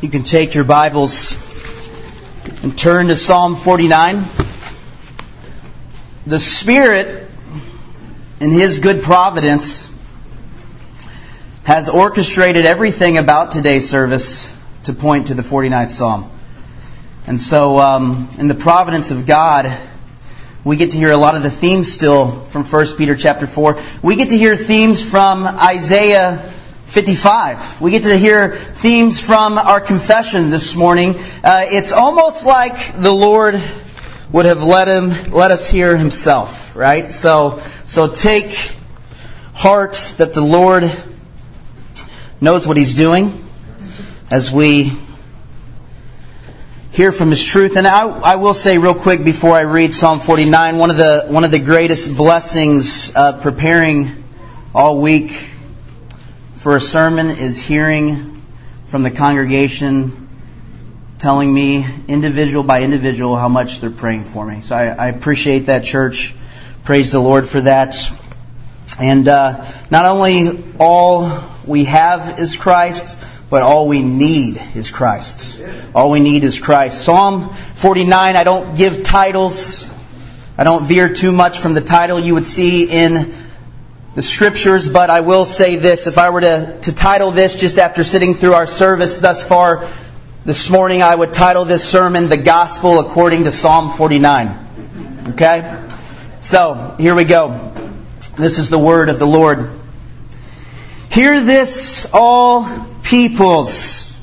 You can take your Bibles and turn to Psalm 49. The Spirit, in His good providence, has orchestrated everything about today's service to point to the 49th Psalm. And so, um, in the providence of God, we get to hear a lot of the themes still from 1 Peter chapter 4. We get to hear themes from Isaiah 55. We get to hear themes from our confession this morning. Uh, it's almost like the Lord would have let him let us hear himself, right? So so take heart that the Lord knows what he's doing as we hear from his truth. And I, I will say real quick before I read Psalm 49, one of the one of the greatest blessings uh, preparing all week for a sermon is hearing from the congregation telling me individual by individual how much they're praying for me. So I, I appreciate that, church. Praise the Lord for that. And uh, not only all we have is Christ, but all we need is Christ. All we need is Christ. Psalm 49, I don't give titles. I don't veer too much from the title you would see in the scriptures, but I will say this. If I were to, to title this just after sitting through our service thus far this morning, I would title this sermon, The Gospel According to Psalm 49. Okay? So, here we go. This is the word of the Lord. Hear this, all peoples.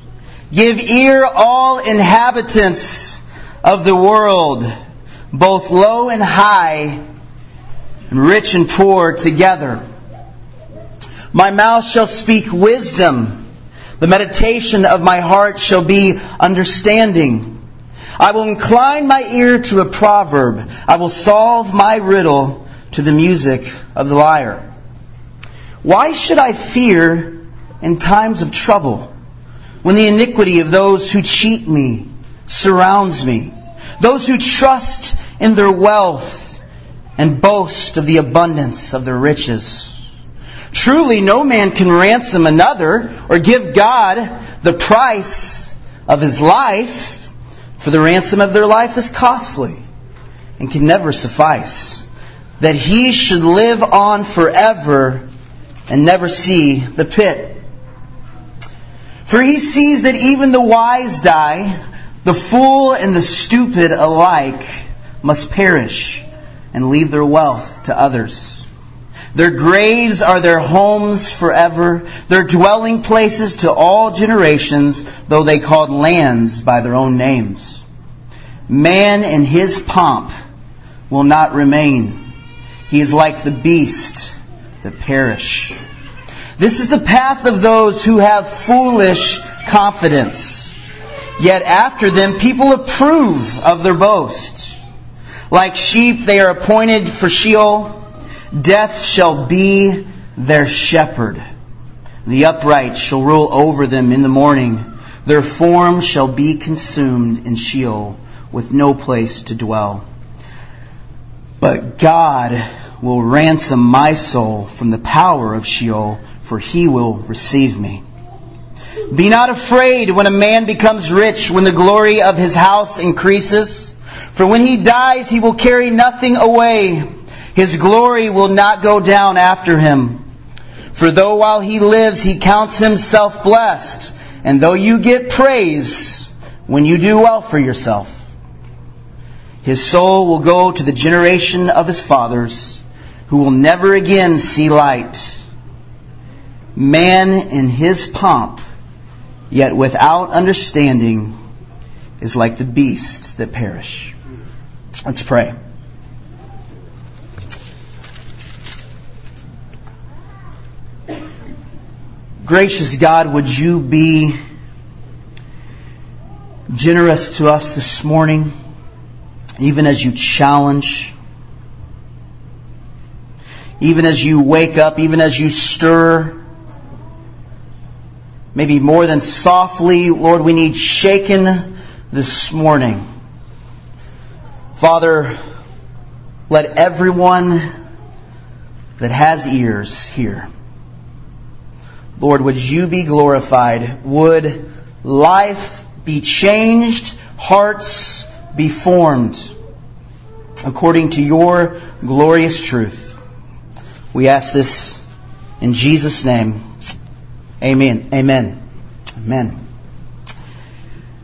Give ear, all inhabitants of the world, both low and high and rich and poor together. My mouth shall speak wisdom. The meditation of my heart shall be understanding. I will incline my ear to a proverb. I will solve my riddle to the music of the lyre. Why should I fear in times of trouble when the iniquity of those who cheat me surrounds me? Those who trust in their wealth and boast of the abundance of their riches. Truly, no man can ransom another or give God the price of his life, for the ransom of their life is costly and can never suffice. That he should live on forever and never see the pit. For he sees that even the wise die, the fool and the stupid alike must perish and leave their wealth to others. Their graves are their homes forever, their dwelling places to all generations, though they called lands by their own names. Man in his pomp will not remain. He is like the beast that perish. This is the path of those who have foolish confidence. Yet after them people approve of their boast. Like sheep, they are appointed for Sheol. Death shall be their shepherd. The upright shall rule over them in the morning. Their form shall be consumed in Sheol with no place to dwell. But God will ransom my soul from the power of Sheol, for he will receive me. Be not afraid when a man becomes rich, when the glory of his house increases. For when he dies, he will carry nothing away. His glory will not go down after him. For though while he lives, he counts himself blessed, and though you get praise when you do well for yourself, his soul will go to the generation of his fathers, who will never again see light. Man in his pomp, yet without understanding, is like the beasts that perish. Let's pray. Gracious God, would you be generous to us this morning, even as you challenge, even as you wake up, even as you stir, maybe more than softly, Lord, we need shaken this morning. Father, let everyone that has ears hear. Lord, would you be glorified? Would life be changed, hearts be formed according to your glorious truth. We ask this in Jesus' name. Amen. Amen. Amen.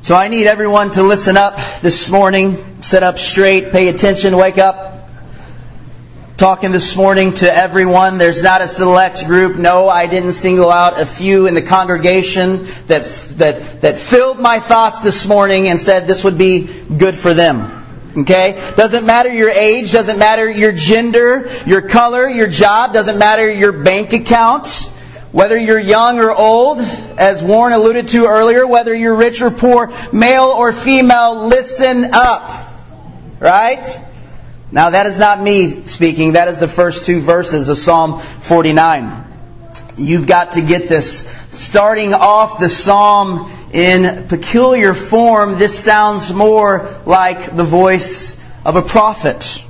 So I need everyone to listen up this morning, sit up straight, pay attention, wake up. Talking this morning to everyone. There's not a select group. No, I didn't single out a few in the congregation that, that, that filled my thoughts this morning and said this would be good for them. Okay? Doesn't matter your age, doesn't matter your gender, your color, your job, doesn't matter your bank account, whether you're young or old, as Warren alluded to earlier, whether you're rich or poor, male or female, listen up. Right? Now that is not me speaking, that is the first two verses of Psalm 49. You've got to get this. Starting off the psalm in peculiar form, this sounds more like the voice of a prophet.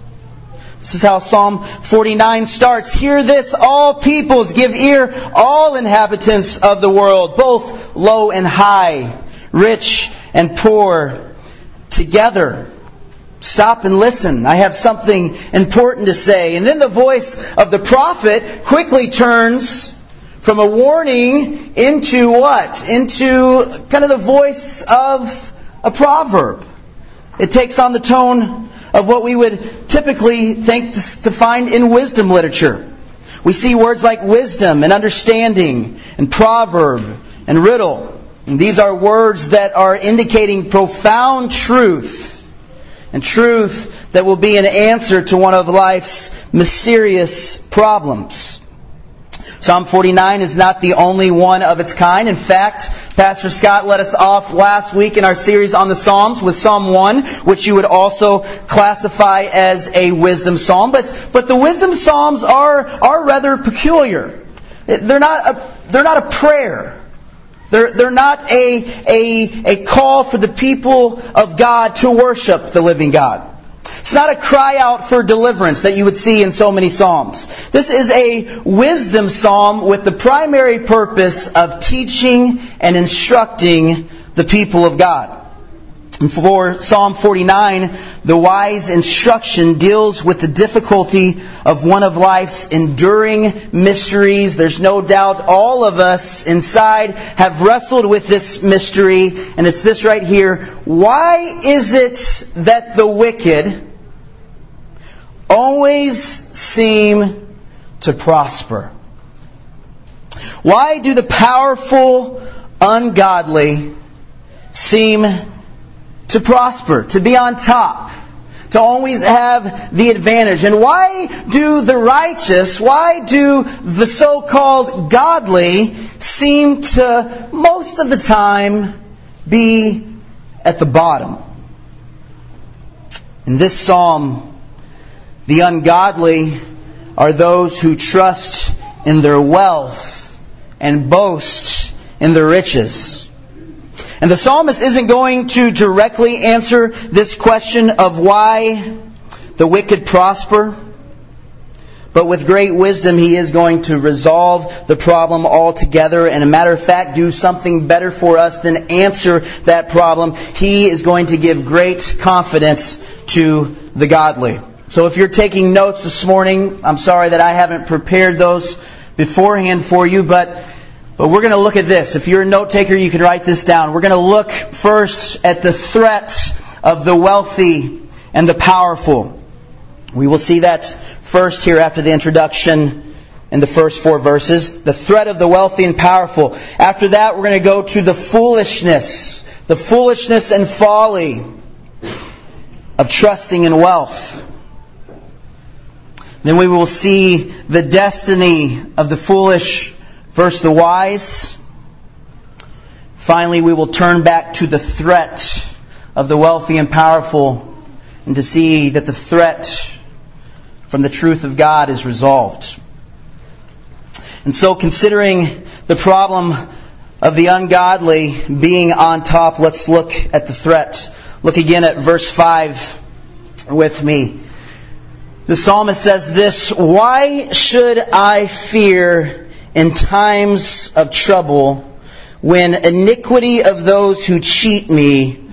This is how Psalm 49 starts. Hear this, all peoples, give ear, all inhabitants of the world, both low and high, rich and poor, together. Stop and listen. I have something important to say. And then the voice of the prophet quickly turns from a warning into what? Into kind of the voice of a proverb. It takes on the tone of what we would typically think to find in wisdom literature. We see words like wisdom and understanding and proverb and riddle. And these are words that are indicating profound truth and truth that will be an answer to one of life's mysterious problems. Psalm 49 is not the only one of its kind. In fact, Pastor Scott let us off last week in our series on the Psalms with Psalm 1, which you would also classify as a wisdom psalm. But, but the wisdom psalms are, are rather peculiar. They're not a, they're not a prayer. They're, they're not a, a, a call for the people of God to worship the living God. It's not a cry out for deliverance that you would see in so many Psalms. This is a wisdom psalm with the primary purpose of teaching and instructing the people of God. And for Psalm 49, the wise instruction deals with the difficulty of one of life's enduring mysteries. There's no doubt all of us inside have wrestled with this mystery, and it's this right here. Why is it that the wicked always seem to prosper? Why do the powerful ungodly seem to prosper, to be on top, to always have the advantage? And why do the righteous, why do the so-called godly seem to most of the time be at the bottom? In this psalm, the ungodly are those who trust in their wealth and boast in their riches. And the psalmist isn't going to directly answer this question of why the wicked prosper. But with great wisdom, he is going to resolve the problem altogether. And a matter of fact, do something better for us than answer that problem. He is going to give great confidence to the godly. So if you're taking notes this morning, I'm sorry that I haven't prepared those beforehand for you, but but we're going to look at this. If you're a note taker, you can write this down. We're going to look first at the threat of the wealthy and the powerful. We will see that first here after the introduction in the first four verses. The threat of the wealthy and powerful. After that, we're going to go to the foolishness, the foolishness and folly of trusting in wealth. Then we will see the destiny of the foolish versus the wise. Finally, we will turn back to the threat of the wealthy and powerful and to see that the threat from the truth of God is resolved. And so considering the problem of the ungodly being on top, let's look at the threat. Look again at verse 5 with me. The psalmist says this, Why should I fear in times of trouble when iniquity of those who cheat me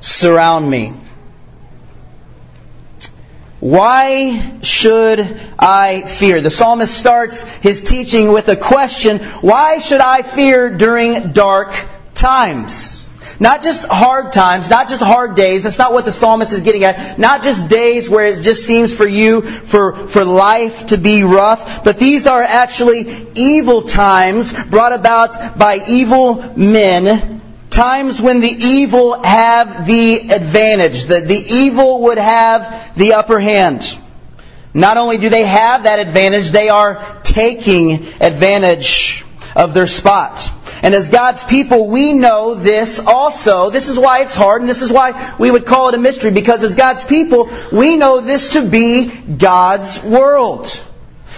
surround me. Why should I fear? The psalmist starts his teaching with a question, why should I fear during dark times? Not just hard times, not just hard days. That's not what the psalmist is getting at. Not just days where it just seems for you, for, for life to be rough, but these are actually evil times brought about by evil men times when the evil have the advantage, that the evil would have the upper hand. Not only do they have that advantage, they are taking advantage of their spot. And as God's people, we know this also. This is why it's hard, and this is why we would call it a mystery, because as God's people, we know this to be God's world.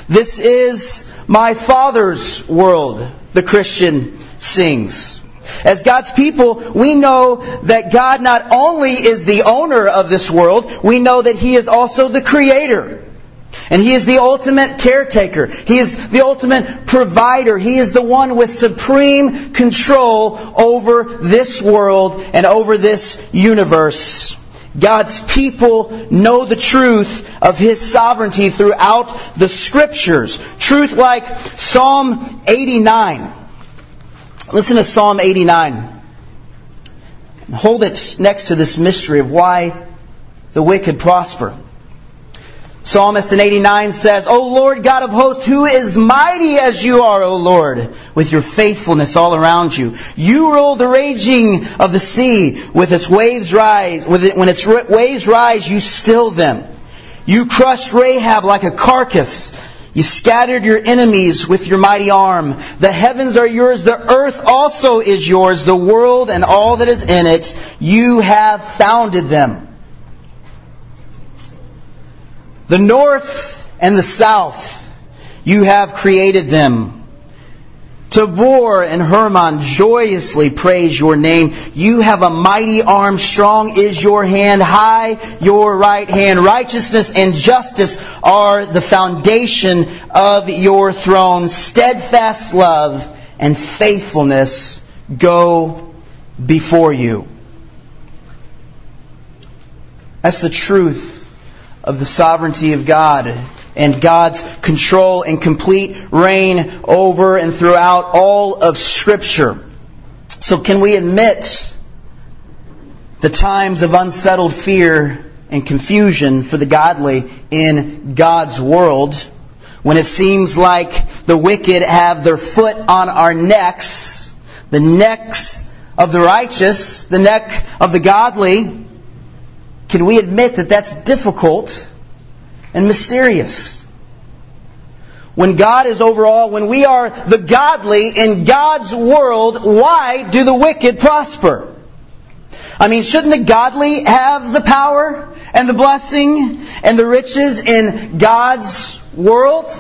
This is my Father's world, the Christian sings. As God's people, we know that God not only is the owner of this world, we know that He is also the creator. And He is the ultimate caretaker. He is the ultimate provider. He is the one with supreme control over this world and over this universe. God's people know the truth of His sovereignty throughout the Scriptures. Truth like Psalm 89. Listen to Psalm 89. Hold it next to this mystery of why the wicked prosper. Psalmist in 89 says, O Lord God of hosts, who is mighty as you are, O Lord, with your faithfulness all around you. You rule the raging of the sea with its waves rise. It, when its waves rise, you still them. You crushed Rahab like a carcass. You scattered your enemies with your mighty arm. The heavens are yours. The earth also is yours. The world and all that is in it. You have founded them. The north and the south, you have created them. Tabor and Hermon joyously praise your name. You have a mighty arm, strong is your hand, high your right hand. Righteousness and justice are the foundation of your throne. Steadfast love and faithfulness go before you. That's the truth of the sovereignty of God and God's control and complete reign over and throughout all of Scripture. So can we admit the times of unsettled fear and confusion for the godly in God's world when it seems like the wicked have their foot on our necks, the necks of the righteous, the neck of the godly, can we admit that that's difficult and mysterious? When God is over all, when we are the godly in God's world, why do the wicked prosper? I mean, shouldn't the godly have the power and the blessing and the riches in God's world?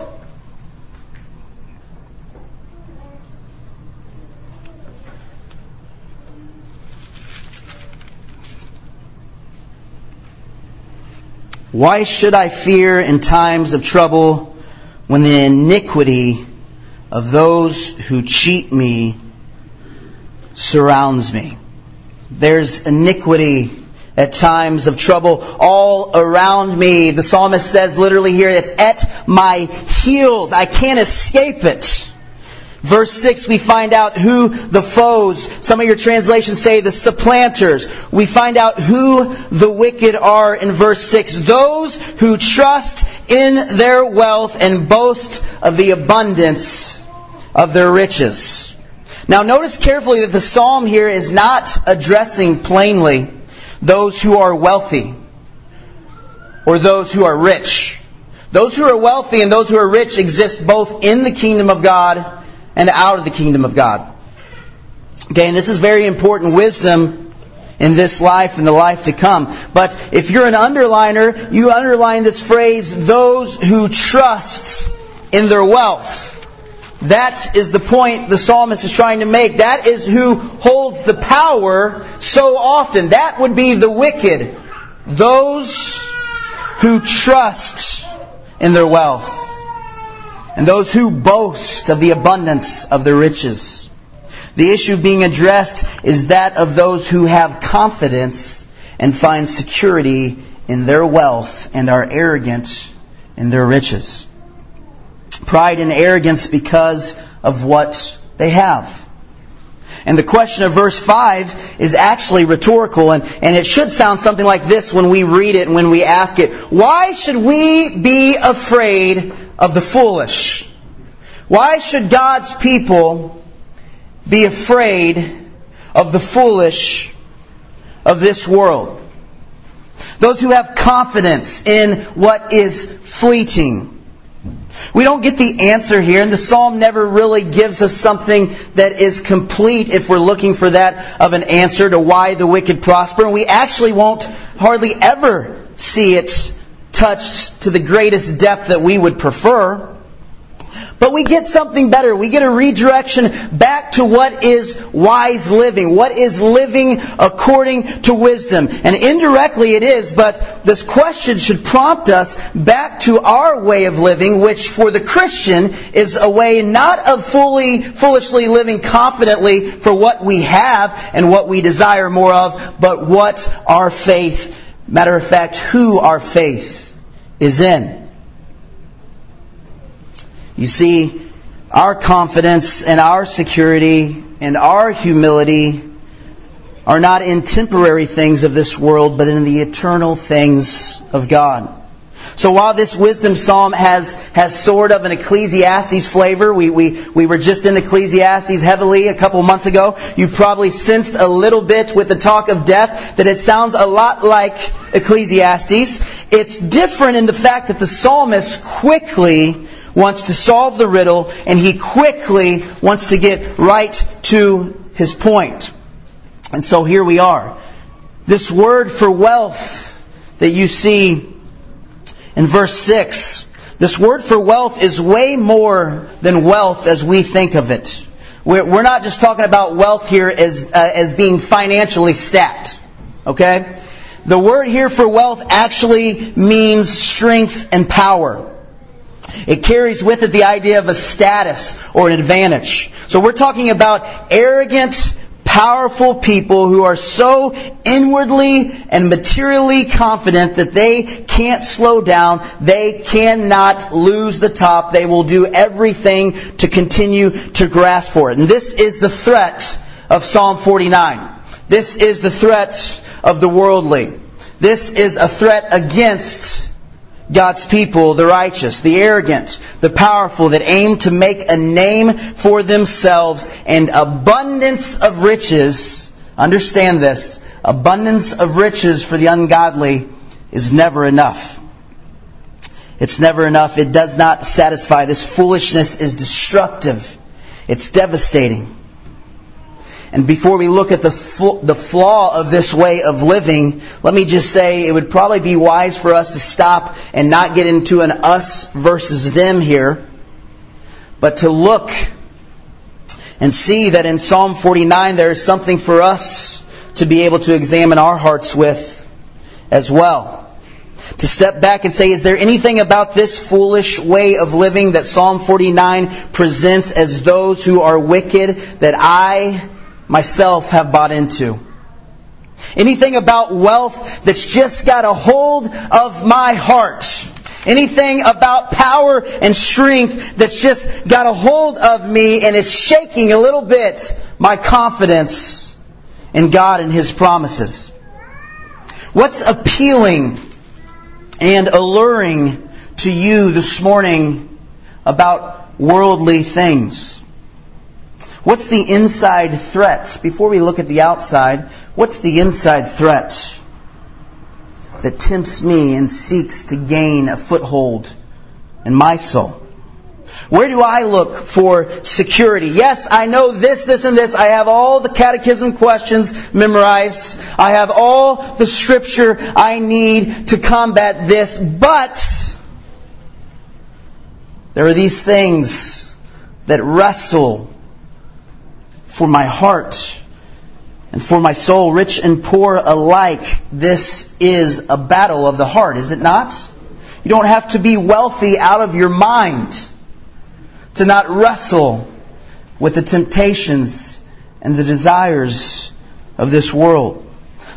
Why should I fear in times of trouble when the iniquity of those who cheat me surrounds me? There's iniquity at times of trouble all around me. The psalmist says literally here, it's at my heels. I can't escape it. Verse 6, we find out who the foes, some of your translations say the supplanters. We find out who the wicked are in verse 6. Those who trust in their wealth and boast of the abundance of their riches. Now notice carefully that the psalm here is not addressing plainly those who are wealthy or those who are rich. Those who are wealthy and those who are rich exist both in the kingdom of God and out of the kingdom of God. Okay, and this is very important wisdom in this life and the life to come. But if you're an underliner, you underline this phrase, those who trust in their wealth. That is the point the psalmist is trying to make. That is who holds the power so often. That would be the wicked. Those who trust in their wealth and those who boast of the abundance of their riches. The issue being addressed is that of those who have confidence and find security in their wealth and are arrogant in their riches. Pride and arrogance because of what they have. And the question of verse 5 is actually rhetorical, and, and it should sound something like this when we read it and when we ask it. Why should we be afraid of the foolish? Why should God's people be afraid of the foolish of this world? Those who have confidence in what is fleeting. We don't get the answer here, and the psalm never really gives us something that is complete if we're looking for that of an answer to why the wicked prosper. And we actually won't hardly ever see it touched to the greatest depth that we would prefer. But we get something better. We get a redirection back to what is wise living, what is living according to wisdom. And indirectly it is, but this question should prompt us back to our way of living, which for the Christian is a way not of fully, foolishly living confidently for what we have and what we desire more of, but what our faith, matter of fact, who our faith is in. You see, our confidence and our security and our humility are not in temporary things of this world, but in the eternal things of God. So while this wisdom psalm has, has sort of an Ecclesiastes flavor, we, we, we were just in Ecclesiastes heavily a couple months ago, you probably sensed a little bit with the talk of death that it sounds a lot like Ecclesiastes. It's different in the fact that the psalmist quickly wants to solve the riddle and he quickly wants to get right to his point. And so here we are. This word for wealth that you see in verse 6, this word for wealth is way more than wealth as we think of it. We're not just talking about wealth here as, uh, as being financially stacked. Okay? The word here for wealth actually means strength and power. It carries with it the idea of a status or an advantage. So we're talking about arrogant, powerful people who are so inwardly and materially confident that they can't slow down. They cannot lose the top. They will do everything to continue to grasp for it. And this is the threat of Psalm 49. This is the threat of the worldly. This is a threat against God's people, the righteous, the arrogant, the powerful that aim to make a name for themselves and abundance of riches. Understand this. Abundance of riches for the ungodly is never enough. It's never enough. It does not satisfy. This foolishness is destructive. It's devastating. And before we look at the, fl- the flaw of this way of living, let me just say it would probably be wise for us to stop and not get into an us versus them here, but to look and see that in Psalm 49 there is something for us to be able to examine our hearts with as well. To step back and say, is there anything about this foolish way of living that Psalm 49 presents as those who are wicked that I myself have bought into. Anything about wealth that's just got a hold of my heart. Anything about power and strength that's just got a hold of me and is shaking a little bit my confidence in God and His promises. What's appealing and alluring to you this morning about worldly things? What's the inside threat? Before we look at the outside, what's the inside threat that tempts me and seeks to gain a foothold in my soul? Where do I look for security? Yes, I know this, this, and this. I have all the catechism questions memorized. I have all the scripture I need to combat this, but there are these things that wrestle for my heart and for my soul, rich and poor alike, this is a battle of the heart, is it not? You don't have to be wealthy out of your mind to not wrestle with the temptations and the desires of this world.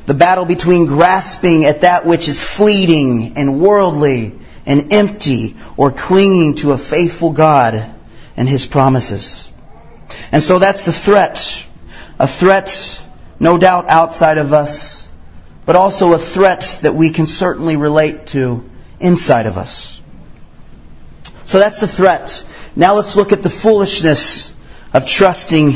The battle between grasping at that which is fleeting and worldly and empty or clinging to a faithful God and His promises. And so that's the threat. A threat, no doubt, outside of us, but also a threat that we can certainly relate to inside of us. So that's the threat. Now let's look at the foolishness of trusting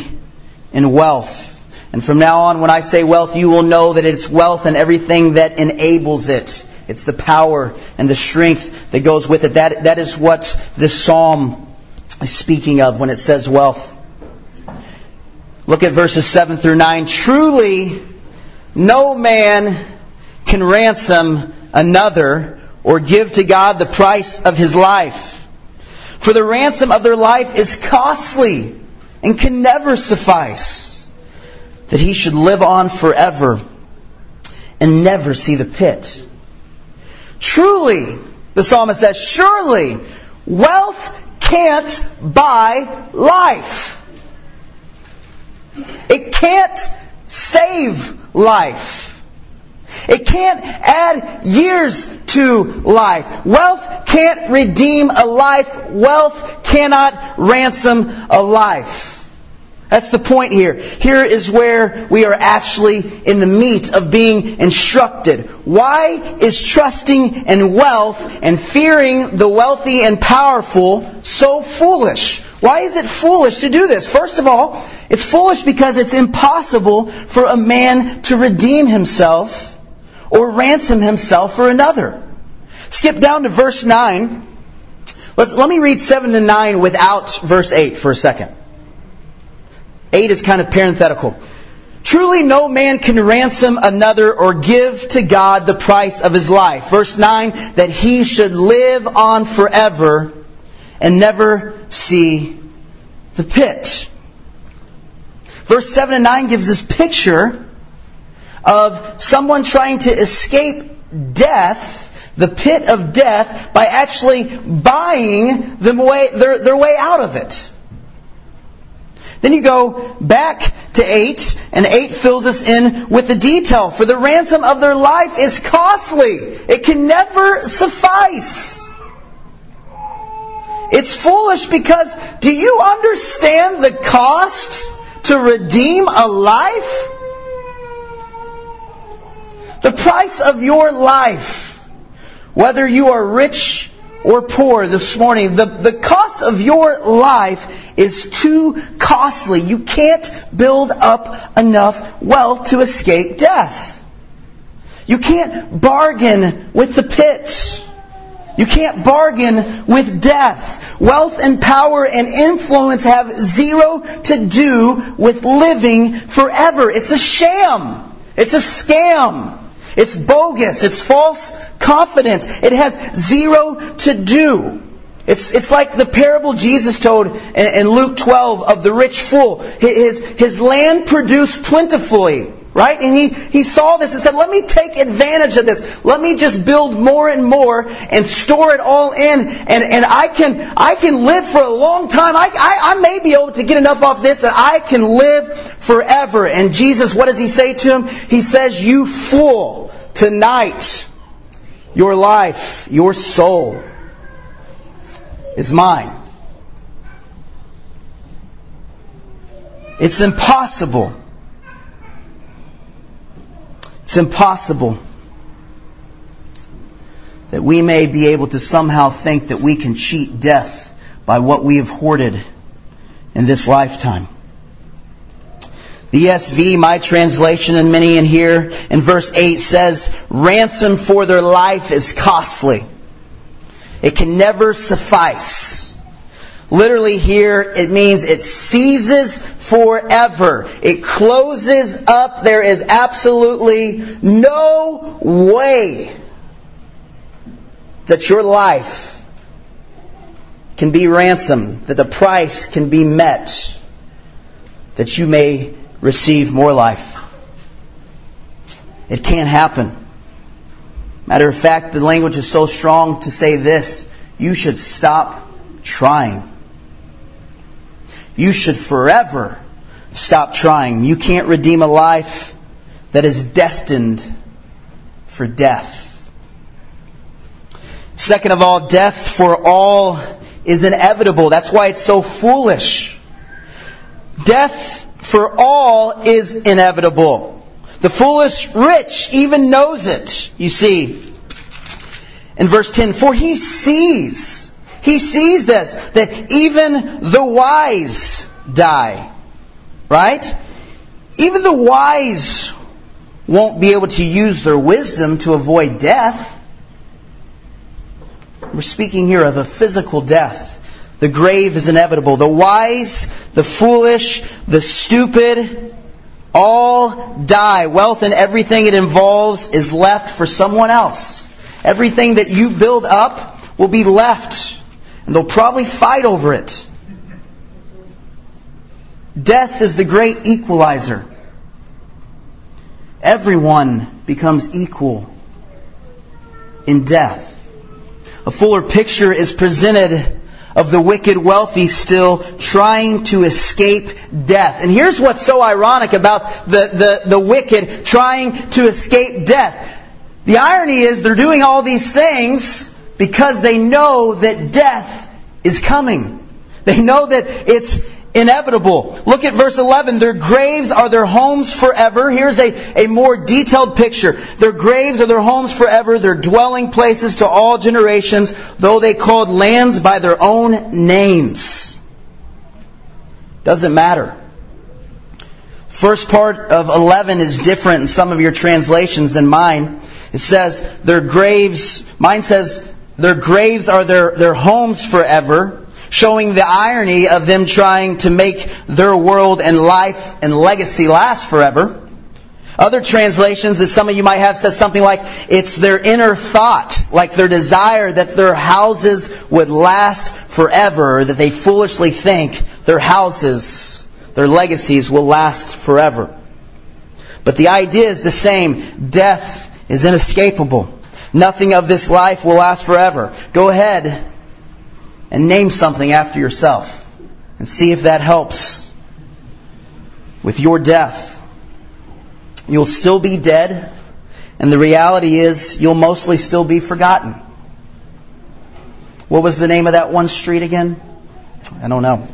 in wealth. And from now on, when I say wealth, you will know that it's wealth and everything that enables it. It's the power and the strength that goes with it. That, that is what this psalm is speaking of when it says wealth. Look at verses 7 through 9. Truly, no man can ransom another or give to God the price of his life. For the ransom of their life is costly and can never suffice. That he should live on forever and never see the pit. Truly, the psalmist says, surely wealth can't buy life. It can't save life. It can't add years to life. Wealth can't redeem a life. Wealth cannot ransom a life. That's the point here. Here is where we are actually in the meat of being instructed. Why is trusting in wealth and fearing the wealthy and powerful so foolish? Why is it foolish to do this? First of all, it's foolish because it's impossible for a man to redeem himself or ransom himself for another. Skip down to verse 9. Let's, let me read 7 to 9 without verse 8 for a second. 8 is kind of parenthetical. Truly no man can ransom another or give to God the price of his life. Verse 9, that he should live on forever and never see the pit. Verse 7 and 9 gives this picture of someone trying to escape death, the pit of death, by actually buying them way, their, their way out of it. Then you go back to 8, and 8 fills us in with the detail. For the ransom of their life is costly. It can never suffice. It's foolish because do you understand the cost to redeem a life? The price of your life, whether you are rich or poor this morning, the, the cost of your life is too costly. You can't build up enough wealth to escape death. You can't bargain with the pit. You can't bargain with death. Wealth and power and influence have zero to do with living forever. It's a sham. It's a scam. It's bogus. It's false confidence. It has zero to do. It's, it's like the parable Jesus told in, in Luke 12 of the rich fool. His, his land produced plentifully. Right? And he, he saw this and said, let me take advantage of this. Let me just build more and more and store it all in and, and I can, I can live for a long time. I, I, I may be able to get enough off this that I can live forever. And Jesus, what does he say to him? He says, you fool, tonight, your life, your soul is mine. It's impossible it's impossible that we may be able to somehow think that we can cheat death by what we have hoarded in this lifetime. The ESV, my translation, and many in here, in verse 8 says, ransom for their life is costly. It can never suffice. Literally here, it means it ceases forever. It closes up. There is absolutely no way that your life can be ransomed, that the price can be met, that you may receive more life. It can't happen. Matter of fact, the language is so strong to say this you should stop trying you should forever stop trying. You can't redeem a life that is destined for death. Second of all, death for all is inevitable. That's why it's so foolish. Death for all is inevitable. The foolish rich even knows it, you see. In verse 10, for he sees, he sees this, that even the wise die. Right? Even the wise won't be able to use their wisdom to avoid death. We're speaking here of a physical death. The grave is inevitable. The wise, the foolish, the stupid, all die. Wealth and everything it involves is left for someone else. Everything that you build up will be left. And they'll probably fight over it. Death is the great equalizer. Everyone becomes equal in death. A fuller picture is presented of the wicked wealthy still trying to escape death. And here's what's so ironic about the, the, the wicked trying to escape death. The irony is they're doing all these things because they know that death is coming. They know that it's inevitable. Look at verse 11. Their graves are their homes forever. Here's a, a more detailed picture. Their graves are their homes forever, their dwelling places to all generations, though they called lands by their own names. Doesn't matter. First part of 11 is different in some of your translations than mine. It says their graves, mine says their graves are their, their homes forever showing the irony of them trying to make their world and life and legacy last forever. Other translations that some of you might have says something like it's their inner thought, like their desire that their houses would last forever, that they foolishly think their houses, their legacies will last forever. But the idea is the same. Death is inescapable. Nothing of this life will last forever. Go ahead and name something after yourself and see if that helps with your death. You'll still be dead, and the reality is you'll mostly still be forgotten. What was the name of that one street again? I don't know.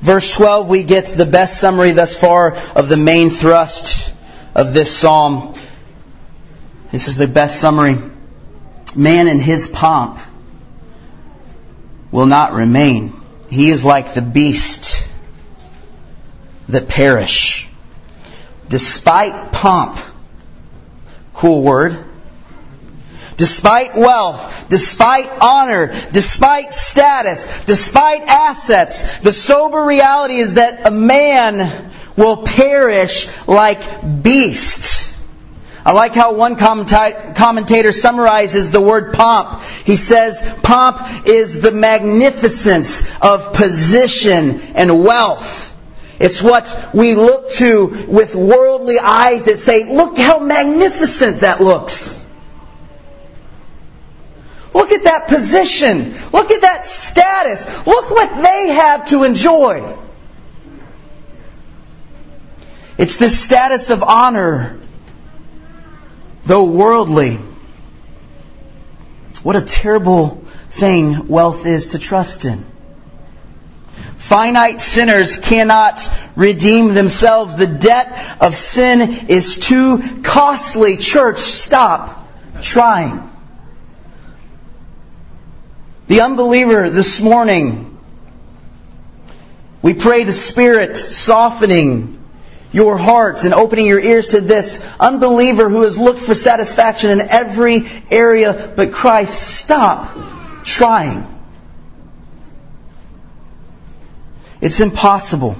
Verse 12, we get the best summary thus far of the main thrust of this psalm. This is the best summary. Man in his pomp will not remain. He is like the beast that perish. Despite pomp, cool word, despite wealth, despite honor, despite status, despite assets, the sober reality is that a man will perish like beast. I like how one commentator summarizes the word pomp. He says, pomp is the magnificence of position and wealth. It's what we look to with worldly eyes that say, look how magnificent that looks. Look at that position. Look at that status. Look what they have to enjoy. It's the status of honor though worldly. What a terrible thing wealth is to trust in. Finite sinners cannot redeem themselves. The debt of sin is too costly. Church, stop trying. The unbeliever this morning, we pray the Spirit softening your hearts and opening your ears to this unbeliever who has looked for satisfaction in every area but Christ. Stop trying. It's impossible.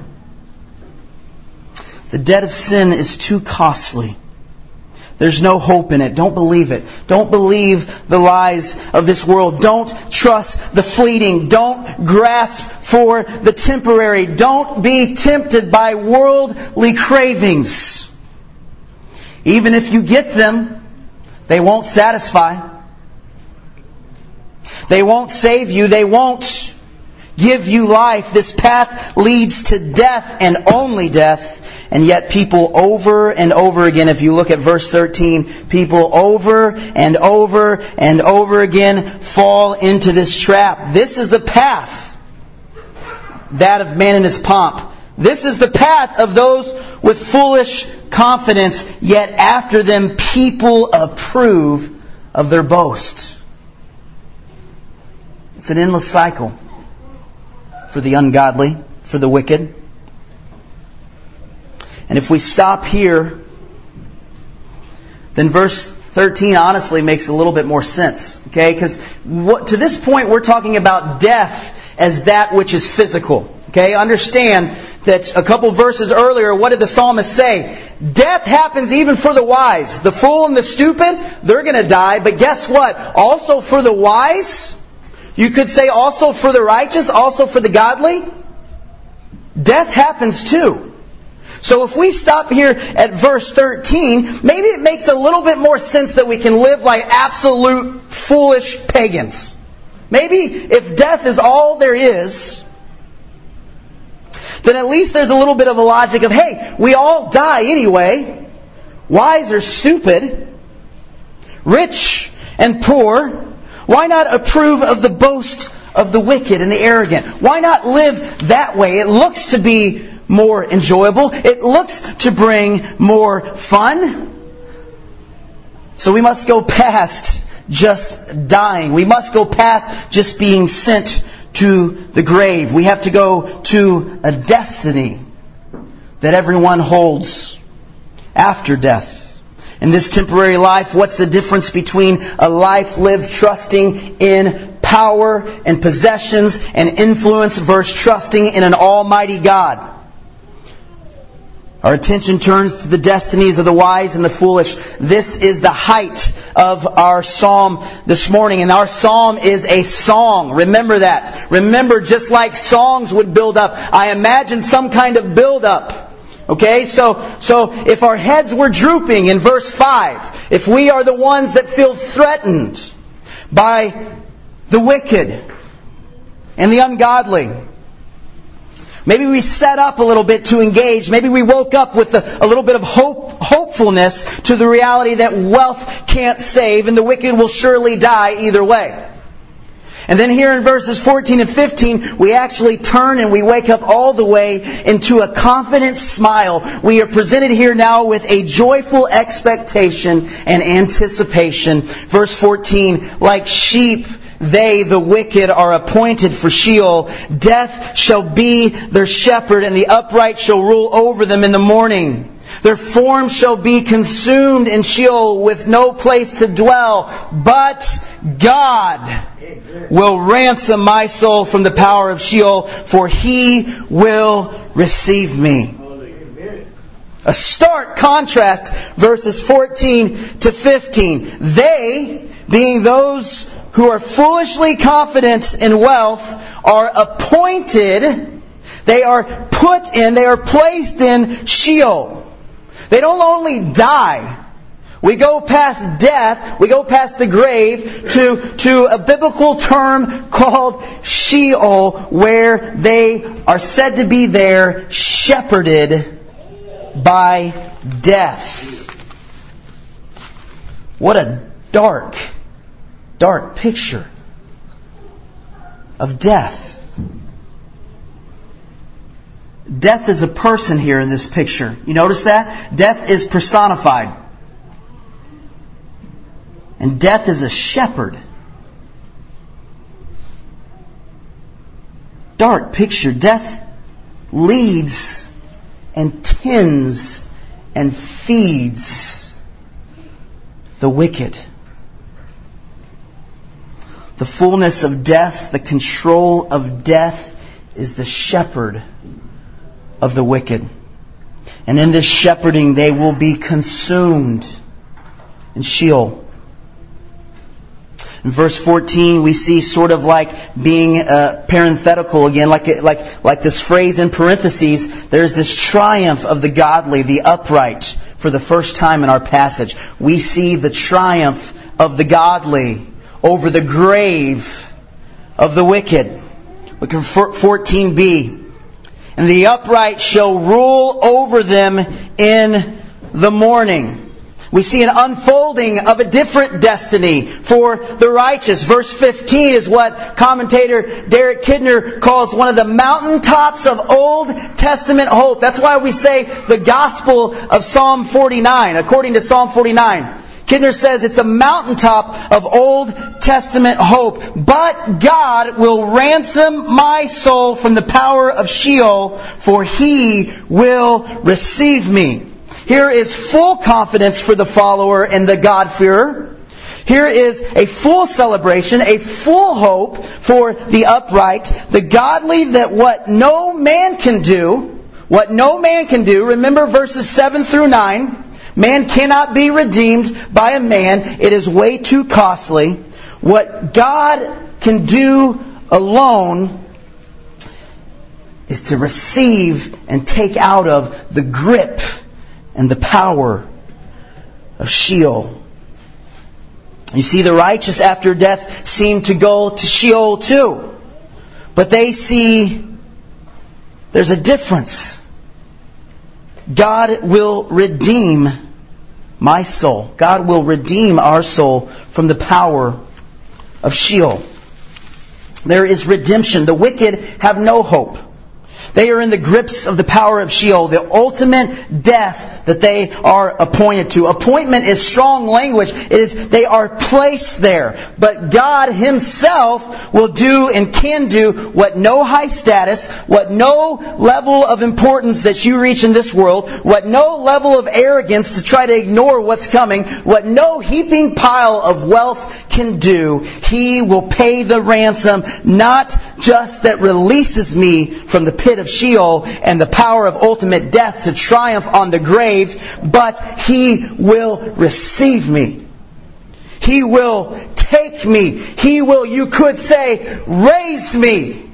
The debt of sin is too costly. There's no hope in it. Don't believe it. Don't believe the lies of this world. Don't trust the fleeting. Don't grasp for the temporary. Don't be tempted by worldly cravings. Even if you get them, they won't satisfy. They won't save you. They won't give you life. This path leads to death and only death. And yet people over and over again, if you look at verse 13, people over and over and over again fall into this trap. This is the path. That of man in his pomp. This is the path of those with foolish confidence, yet after them people approve of their boast. It's an endless cycle for the ungodly, for the wicked. And if we stop here, then verse 13 honestly makes a little bit more sense. Okay? Because to this point, we're talking about death as that which is physical. Okay? Understand that a couple verses earlier, what did the psalmist say? Death happens even for the wise. The fool and the stupid, they're going to die. But guess what? Also for the wise, you could say also for the righteous, also for the godly, death happens too. So if we stop here at verse 13, maybe it makes a little bit more sense that we can live like absolute foolish pagans. Maybe if death is all there is, then at least there's a little bit of a logic of, hey, we all die anyway. Wise or stupid, rich and poor. Why not approve of the boast of the wicked and the arrogant? Why not live that way? It looks to be more enjoyable. It looks to bring more fun. So we must go past just dying. We must go past just being sent to the grave. We have to go to a destiny that everyone holds after death. In this temporary life, what's the difference between a life lived trusting in power and possessions and influence versus trusting in an almighty God? Our attention turns to the destinies of the wise and the foolish. This is the height of our psalm this morning. And our psalm is a song. Remember that. Remember, just like songs would build up, I imagine some kind of build up. Okay, so, so if our heads were drooping in verse 5, if we are the ones that feel threatened by the wicked and the ungodly, Maybe we set up a little bit to engage. Maybe we woke up with a, a, little bit of hope, hopefulness to the reality that wealth can't save and the wicked will surely die either way. And then here in verses 14 and 15, we actually turn and we wake up all the way into a confident smile. We are presented here now with a joyful expectation and anticipation. Verse 14, like sheep, they, the wicked, are appointed for Sheol. Death shall be their shepherd, and the upright shall rule over them in the morning. Their form shall be consumed in Sheol with no place to dwell. But God will ransom my soul from the power of Sheol, for he will receive me. A stark contrast, verses 14 to 15. They, being those who are foolishly confident in wealth are appointed, they are put in, they are placed in Sheol. They don't only die, we go past death, we go past the grave to, to a biblical term called Sheol, where they are said to be there shepherded by death. What a dark dark picture of death. Death is a person here in this picture. You notice that? Death is personified. And death is a shepherd. Dark picture. Death leads and tends and feeds the wicked the fullness of death, the control of death is the shepherd of the wicked. And in this shepherding, they will be consumed in Sheol. In verse 14, we see sort of like being uh, parenthetical again, like, like, like this phrase in parentheses. There's this triumph of the godly, the upright, for the first time in our passage. We see the triumph of the godly over the grave of the wicked. Look at 14b. And the upright shall rule over them in the morning. We see an unfolding of a different destiny for the righteous. Verse 15 is what commentator Derek Kidner calls one of the mountaintops of Old Testament hope. That's why we say the gospel of Psalm 49, according to Psalm 49. Kidner says it's a mountaintop of Old Testament hope. But God will ransom my soul from the power of Sheol, for he will receive me. Here is full confidence for the follower and the God-fearer. Here is a full celebration, a full hope for the upright, the godly that what no man can do, what no man can do, remember verses 7 through 9, Man cannot be redeemed by a man. It is way too costly. What God can do alone is to receive and take out of the grip and the power of Sheol. You see, the righteous after death seem to go to Sheol too. But they see there's a difference. God will redeem my soul. God will redeem our soul from the power of Sheol. There is redemption. The wicked have no hope. They are in the grips of the power of Sheol, the ultimate death that they are appointed to. Appointment is strong language. It is, they are placed there. But God Himself will do and can do what no high status, what no level of importance that you reach in this world, what no level of arrogance to try to ignore what's coming, what no heaping pile of wealth can do. He will pay the ransom, not just that releases me from the pit of Sheol and the power of ultimate death to triumph on the grave, but He will receive me. He will take me. He will, you could say, raise me.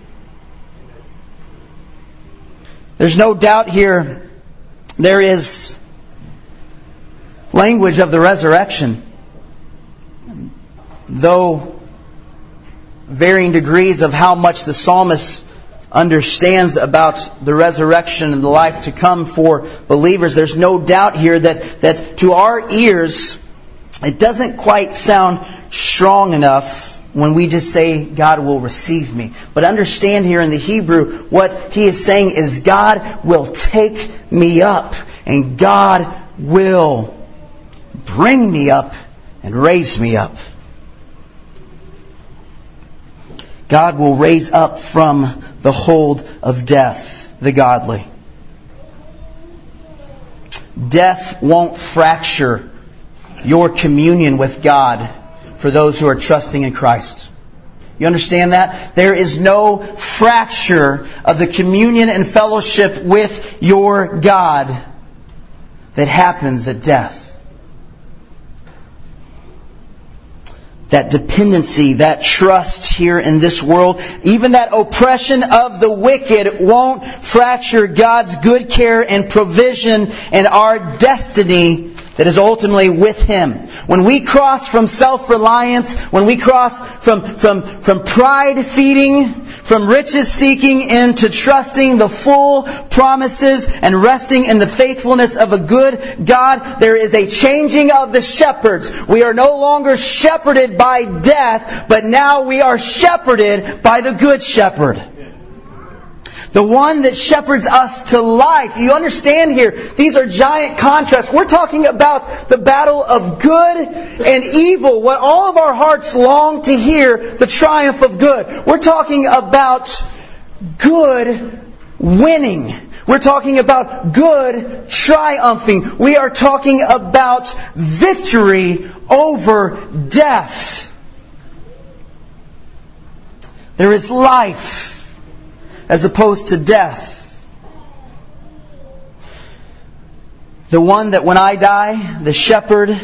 There's no doubt here there is language of the resurrection. Though varying degrees of how much the psalmist understands about the resurrection and the life to come for believers, there's no doubt here that, that to our ears, it doesn't quite sound strong enough when we just say, God will receive me. But understand here in the Hebrew, what he is saying is, God will take me up, and God will bring me up and raise me up. God will raise up from the hold of death the godly. Death won't fracture your communion with God for those who are trusting in Christ. You understand that? There is no fracture of the communion and fellowship with your God that happens at death. That dependency, that trust here in this world, even that oppression of the wicked won't fracture God's good care and provision and our destiny that is ultimately with Him. When we cross from self-reliance, when we cross from, from, from pride feeding, from riches seeking into trusting the full promises and resting in the faithfulness of a good God, there is a changing of the shepherds. We are no longer shepherded by death, but now we are shepherded by the good shepherd. The one that shepherds us to life. You understand here, these are giant contrasts. We're talking about the battle of good and evil, what all of our hearts long to hear, the triumph of good. We're talking about good winning. We're talking about good triumphing. We are talking about victory over death. There is life as opposed to death. The one that when I die, the shepherd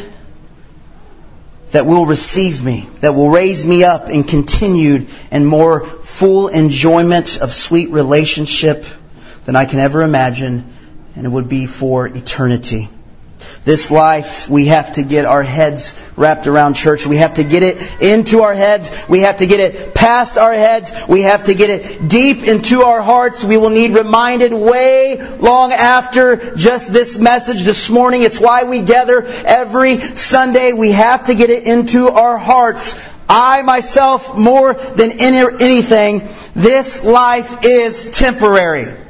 that will receive me, that will raise me up in continued and more full enjoyment of sweet relationship than I can ever imagine, and it would be for eternity. This life, we have to get our heads wrapped around church. We have to get it into our heads. We have to get it past our heads. We have to get it deep into our hearts. We will need reminded way long after just this message this morning. It's why we gather every Sunday. We have to get it into our hearts. I myself, more than anything, this life is temporary.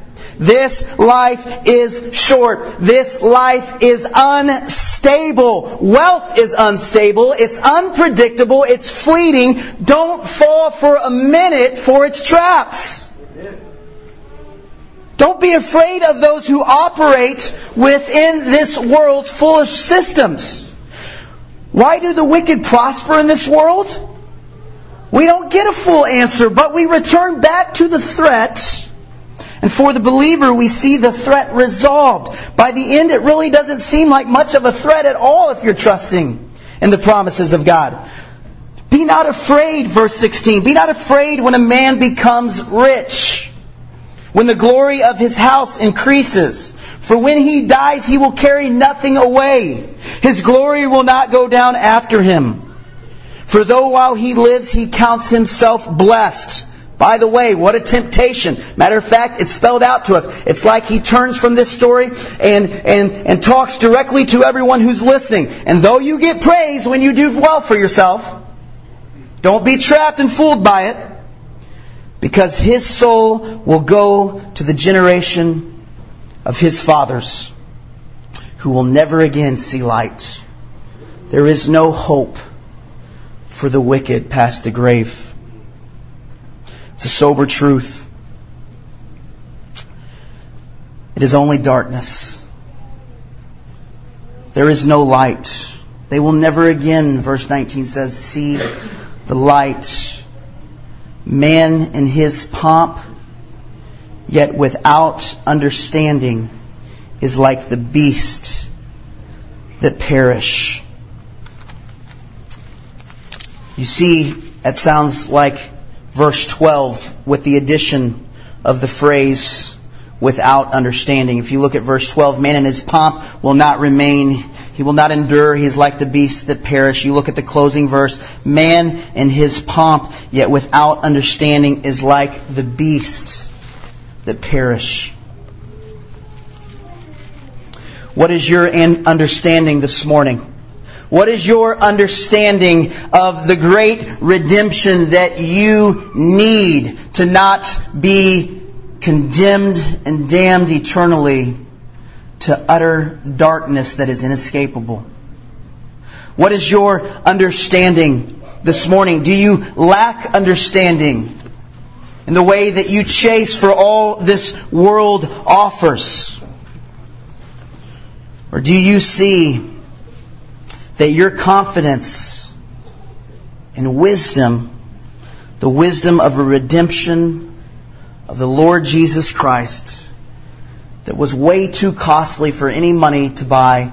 This life is short. This life is unstable. Wealth is unstable. It's unpredictable. It's fleeting. Don't fall for a minute for its traps. Don't be afraid of those who operate within this world's foolish systems. Why do the wicked prosper in this world? We don't get a full answer, but we return back to the threat and for the believer, we see the threat resolved. By the end, it really doesn't seem like much of a threat at all if you're trusting in the promises of God. Be not afraid, verse 16. Be not afraid when a man becomes rich, when the glory of his house increases. For when he dies, he will carry nothing away. His glory will not go down after him. For though while he lives, he counts himself blessed by the way, what a temptation. Matter of fact, it's spelled out to us. It's like he turns from this story and, and, and talks directly to everyone who's listening. And though you get praise when you do well for yourself, don't be trapped and fooled by it. Because his soul will go to the generation of his fathers who will never again see light. There is no hope for the wicked past the grave. It's a sober truth. It is only darkness. There is no light. They will never again, verse 19 says, see the light. Man in his pomp, yet without understanding, is like the beast that perish. You see, that sounds like verse 12 with the addition of the phrase without understanding. If you look at verse 12, man in his pomp will not remain. He will not endure. He is like the beasts that perish. You look at the closing verse, man in his pomp, yet without understanding is like the beasts that perish. What is your understanding this morning? What is your understanding of the great redemption that you need to not be condemned and damned eternally to utter darkness that is inescapable? What is your understanding this morning? Do you lack understanding in the way that you chase for all this world offers? Or do you see that your confidence in wisdom, the wisdom of a redemption of the Lord Jesus Christ, that was way too costly for any money to buy,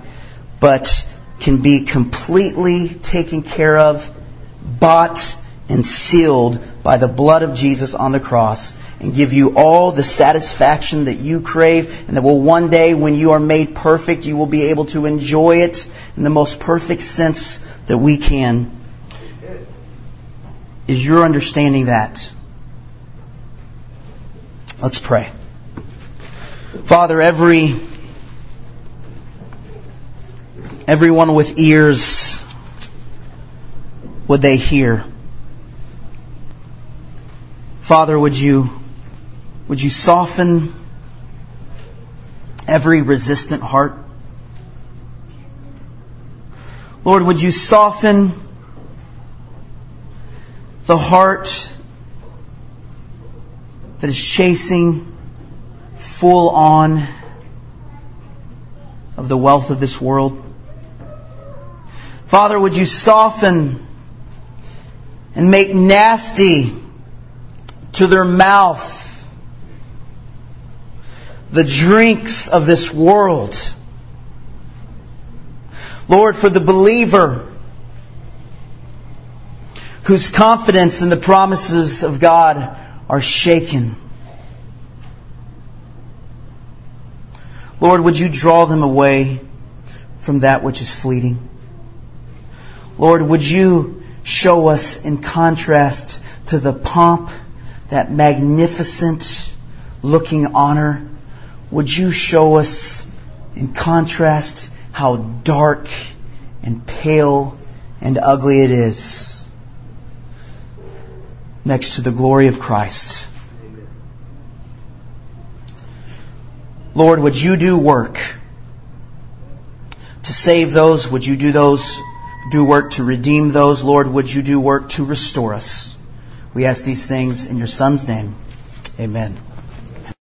but can be completely taken care of, bought, and sealed by the blood of Jesus on the cross and give you all the satisfaction that you crave and that will one day when you are made perfect you will be able to enjoy it in the most perfect sense that we can. Is your understanding that? Let's pray. Father, every everyone with ears would they hear? Father, would you, would you soften every resistant heart? Lord, would you soften the heart that is chasing full on of the wealth of this world? Father, would you soften and make nasty to their mouth the drinks of this world. Lord, for the believer whose confidence in the promises of God are shaken. Lord, would you draw them away from that which is fleeting. Lord, would you show us in contrast to the pomp, that magnificent looking honor, would you show us in contrast how dark and pale and ugly it is next to the glory of Christ? Lord, would you do work to save those? Would you do those, do work to redeem those? Lord, would you do work to restore us? We ask these things in your Son's name. Amen.